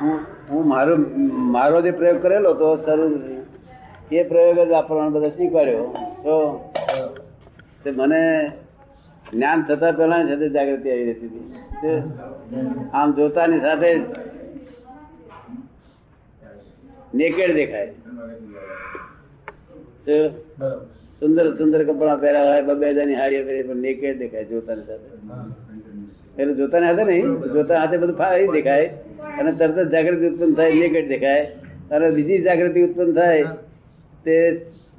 હું મારો મારો જે પ્રયોગ કરેલો તો શરૂ એ પ્રયોગ જ આપણને બધા સ્વીકાર્યો. તો મને જ્ઞાન થતા પહેલા સાથે જાગૃતિ આવી રહેતી હતી. આમ જોતાની સાથે નેકેડ દેખાય. સુંદર સુંદર કપડા પહેર્યા હોય બબે હજારની હાડીઓ પહેરી, પણ નેકેડ દેખાય જોતાની સાથે. એટલે જોતાની હાથે નહીં જોતા હાથે બધું ફાવી દેખાય. અને તરત જ જાગૃતિ ઉત્પન્ન થાય નેકેડ દેખાય. અને બીજી જાગૃતિ ઉત્પન્ન થાય તે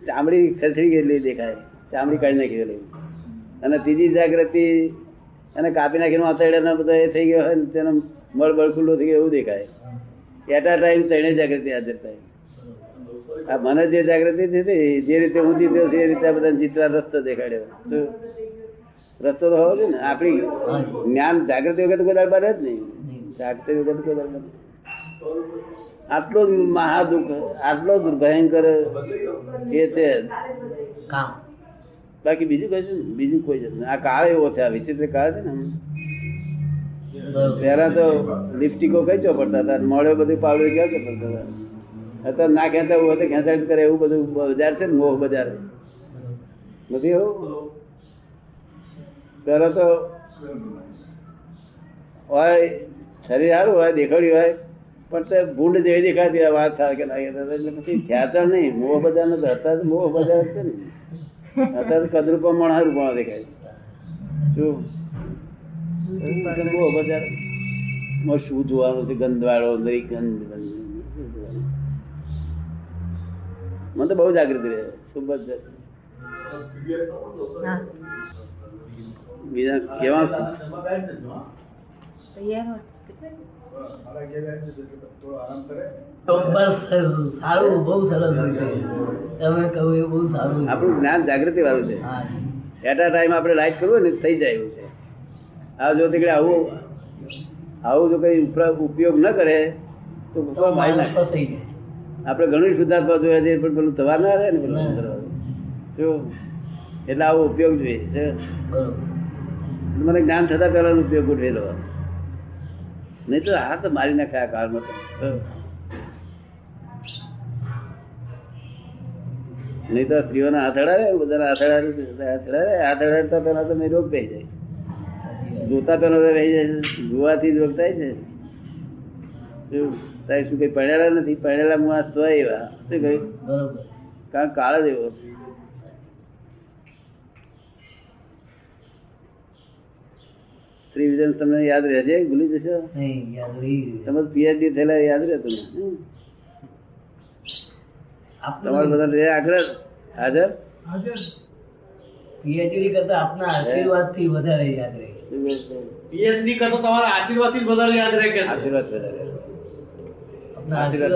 ચામડી ખસડી ગયેલી દેખાય. ચામડી કાઢી નાખી ગયેલી. અને ત્રીજી જાગૃતિ અને કાપી નાખીને આતરડાનો બધા એ થઈ ગયો હોય ને તેનો મળ બળ ખુલ્લો થઈ ગયો એવું દેખાય. એટ આ ટાઈમ ત્રણેય જાગૃતિ હાજર થાય આ મને જે જાગૃતિ હતી જે રીતે હું જીત્યો છે એ રીતે બધા જીતવા રસ્તો દેખાડ્યો. રસ્તો તો હોવો જોઈએ ને આપણી જ્ઞાન જાગૃતિ વગર તો કોઈ બને જ નહીં. જાગૃતિ વગર તો કોઈ દાડ બને આટલો જ મહાદુઃખ આટલો જ ભયંકર એ છે કામ બાકી બીજું કઈ છે ને? બીજું કોઈ છે નહીં. આ કાળ એવો છે આ વિચિત્ર કાળ છે ને બરોબર પહેલા તો લિપસ્ટિકો કઈ ચોપડતા હતા મોડે બધું પાવડર ક્યાં ચોપડતા હતા અત્યારે ના ખેંચા હોય તો ખેંચાડ કરે એવું બધું બજાર છે ને મોહ બજાર નથી એવું પહેલા તો હોય શરીર સારું હોય દેખાડ્યું હોય. પણ તે ભૂંડ જેવી દેખાતી હોય વાત થાય કે લાગે એટલે પછી ખ્યાતા નહીં. મોહ બજાર નથી અત્યારે મોહ બજાર જ છે ને. અત્યારે તો કદરૂપા મણા રૂપા દેખાય શું? મોહ બજાર. માં શું જોવાનું છે? ગંધવાળો નહીં ગંધ ગંધ. મને તો બહુ જાગૃતિ રહે. ખૂબ જ બીજા કેવા? તો બસ સારું બહુ સરસ હોય છે તમે કહ્યું એ બહુ સારું છે. આપણું જ્ઞાન જાગૃતિ વાળું છે. એટ આ ટાઈમ આપણે લાઈટ કરવું ને થઈ જાય એવું છે. આ જો તે આવું આવું જો કઈ ઉપયોગ ન કરે તો. આપણે ઘણું શુદ્ધાત્મા જોયા છે પણ પેલું થવા ના રહે ને પેલું ના. એટલે આવો ઉપયોગ જોઈએ મને જ્ઞાન થતા પહેલા ઉપયોગ ગોઠવેલો. નહીં તો આ તો મારી નાખે આ કાળમાં તો. નહીં તો સ્ત્રીઓના હાથ અડાવે બધાના હાથ અડાવે હાથ અડાડે હાથ અડાડતા પહેલા તો મેં રોગ થઈ જાય. જોતા પેલો તો રહી જાય. જોવાથી જ રોગ થાય છે. શું શું કઈ પડેલા નથી? પડેલા હું આ સ્વ એવા. શું કહ્યું? કારણ કાળ જ એવો. ત્રિવિધન તમને યાદ રહેશે ભૂલી જશો. તમે પીએચડી થયેલા યાદ રહે તમને. તમારે બધા રહે આગળ હાજર? પીએચડી કરતા આપના આશીર્વાદથી વધારે યાદ રહે. શું પીએચડી કરતો તમારા આશીર્વાદથી વધારે યાદ રહે કે આશીર્વાદ બધા આપના આશીર્વાદ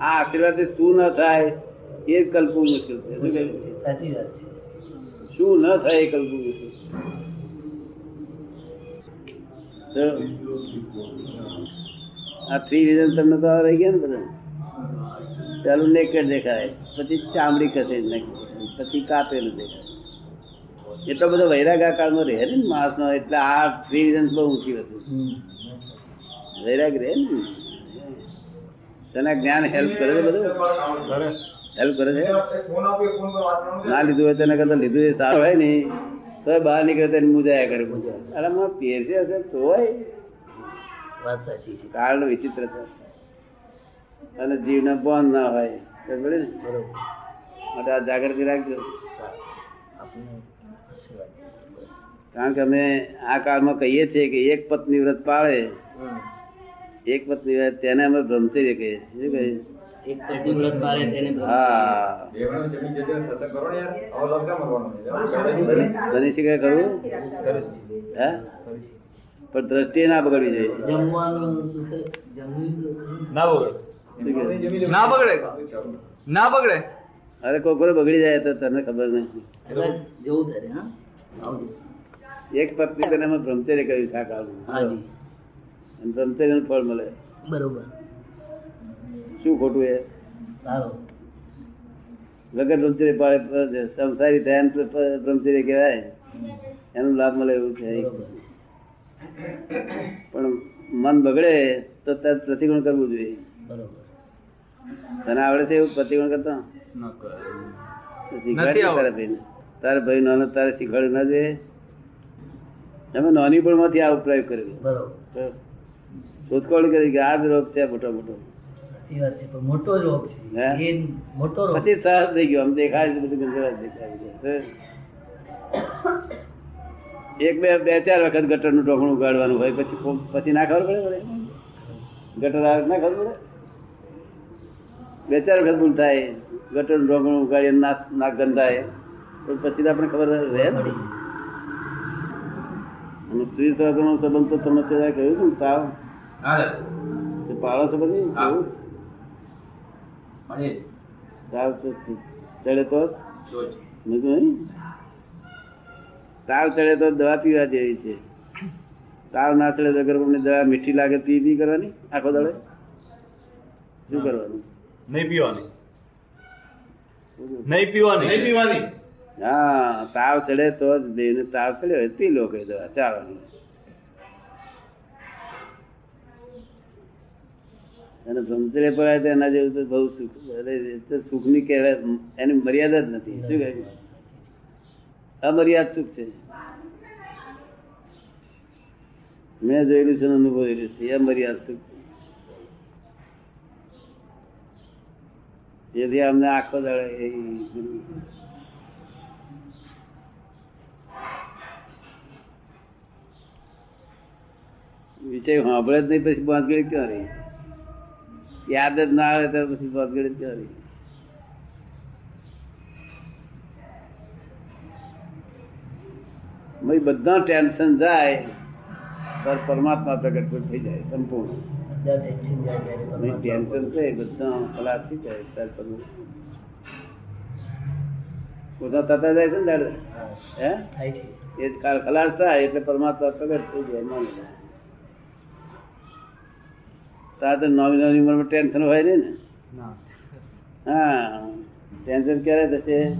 આ આશીર્વાદ શું ન થાય એ કલ્પવું મુશ્કેલ છે. શું સાચી વાત છે. શું ન થાય એ કલ્પવું મુશ્કેલ તો આ થ્રી રીઝન તમને તો રહી ગયા ને બધા? પેલું નેકેડ દેખાય. પછી ચામડી કસે પછી કાપેલું દેખાય. એટલો બધો વૈરાગ આ કાળમાં રહે ને માણસ નો એટલે આ થ્રી રીઝન બહુ ઊંચી વસ્તુ હમ. વૈરાગ રહે ને? તને જ્ઞાન હેલ્પ કરે છે બધું? હેલ્પ કરે છે? ના લીધું હોય તેને કરતા લીધું એ સારું હોય ને. તો બહાર નીકળે તેને મુજાયા કરે અરે માં પહેરશે હશે તો હોય. વાત સાચી છે. કાળ વિચિત્ર છે. અને જીવને બોન ના હોય. ને? બરોબર. માટે આ જાગૃતિ રાખજો. કારણ કે અમે આ કાળમાં કહીએ છીએ કે એક પત્ની વ્રત પાળે. એક પત્ની વ્રત તેને અમે બ્રહ્મચર્ય કહીએ છીએ. શું કહીએ? એક પતિ વ્રત પાળે તેને હા. બની શકે ખરું હે. પણ દ્રષ્ટિએ ના બગડવી જોઈએ. જમવાનું. ના બગડે? ના બગડે. ના બગડે. અરે કોઈ બગડી જાય તો તને ખબર નહીં. જવું તારે હા? એક પત્ની તને બ્રહ્મચર્ય કહ્યું છે આ કાળમાં અને બ્રહ્મચર્યનું ફળ મળે. બરોબર. શું ખોટું એ? વગર બ્રહ્મચર્ય પાડે સંસારી ધ્યાન બ્રહ્મચર્ય કહેવાય. એનો લાભ મળે એવું છે. પણ મન બગડે તો તરત પ્રતિગુણ કરવું જોઈએ. તને આવડે છે એવું પ્રતિગુણ કરતો? તારે ભાઈ નાનો તારે શીખવાડ્યું ના જોઈએ. તમે નાની પણ માંથી આ પ્રયોગ કર્યો. શોધખોળ કરી કે આ જ રોગ છે મોટો મોટો. સાચી વાત છે પણ મોટો રોગ છે. એ મોટો રોગ. પછી સહજ થઈ ગયો આમ દેખાય છે બધું ગંધરાજ દેખાય એક બે બે ચાર વખત ગટરનું ટોકણું ઉગાડવાનું હોય પછી પછી ના ખબર પડે પડે? ગટર આવે ના ખબર પડે? બે ચાર વખત ભૂલ થાય ગટરનું ઢોકણું ઉગાડીએ નાક નાક ગંધાય તો પછી તો આપણે ખબર રહે ને? અને સ્ત્રી સાધનો સંબંધ તો તમે કહ્યું હતું તાવ? હા તે છો? મળીએ તાવ ચડે તો દવા પીવા જેવી છે. તાવ ના ચડે તો અગર તમને દવા મીઠી લાગે પી પી કરવાની આખો દડે? શું કરવાનું? નહીં પીવાની. નહીં પીવાની. નહીં પીવાની. હા તાવ ચડે તો જ દેહને તાવ ચડ્યો પી લો કઈ દવા. ચાલવાની અને ભ્રમચર્ય પડાય તો એના જેવું તો બહુ સુખ. એટલે સુખની કહેવાય. એની મર્યાદા જ નથી. શું કહે અમર્યાદ સુખ છે. મેં જોયેલું છે અનુભવેલું છે અમર્યાદ સુખ. જેથી અમને આખો દાડે એ વિષય સાંભળે જ નહીં, પછી બાંધગીરી ક્યાં રહી? યાદ જ ના આવે તો પછી ક્યાં રહી બધા ટેન્શન જાય પર પરમાત્મા પ્રગટ થઈ જાય સંપૂર્ણ. ટેન્શન છે બધા ખલાસ થઈ જાય ત્યારે પોતા થતા જાય છે ને દાદા હે. એ કાળ ખલાસ થાય એટલે પરમાત્મા પ્રગટ થઈ જાય માની તાર તો નવી નવી ઉંમરમાં ટેન્શન હોય નહીં ને. હા. ટેન્શન ક્યારે થશે?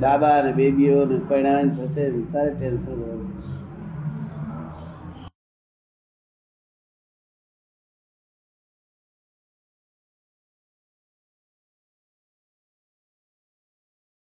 બાબા ને બેબીઓ ને પરિણામ થશે તારે ટેન્શન હોય.